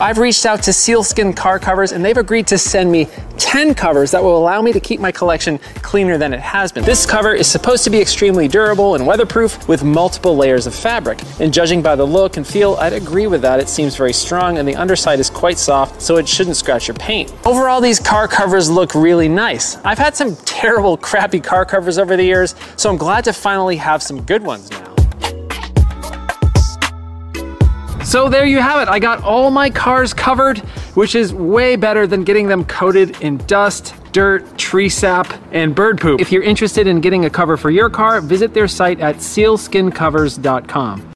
I've reached out to Sealskin car covers and they've agreed to send me 10 covers that will allow me to keep my collection cleaner than it has been. This cover is supposed to be extremely durable and weatherproof with multiple layers of fabric. And judging by the look and feel, I'd agree with that. It seems very strong and the underside is quite soft, so it shouldn't scratch your paint. Overall, these car covers look really nice. I've had some terrible, crappy car covers over the years, so I'm glad to finally have some good ones now. So there you have it. I got all my cars covered, which is way better than getting them coated in dust, dirt, tree sap, and bird poop. If you're interested in getting a cover for your car, visit their site at sealskincovers.com.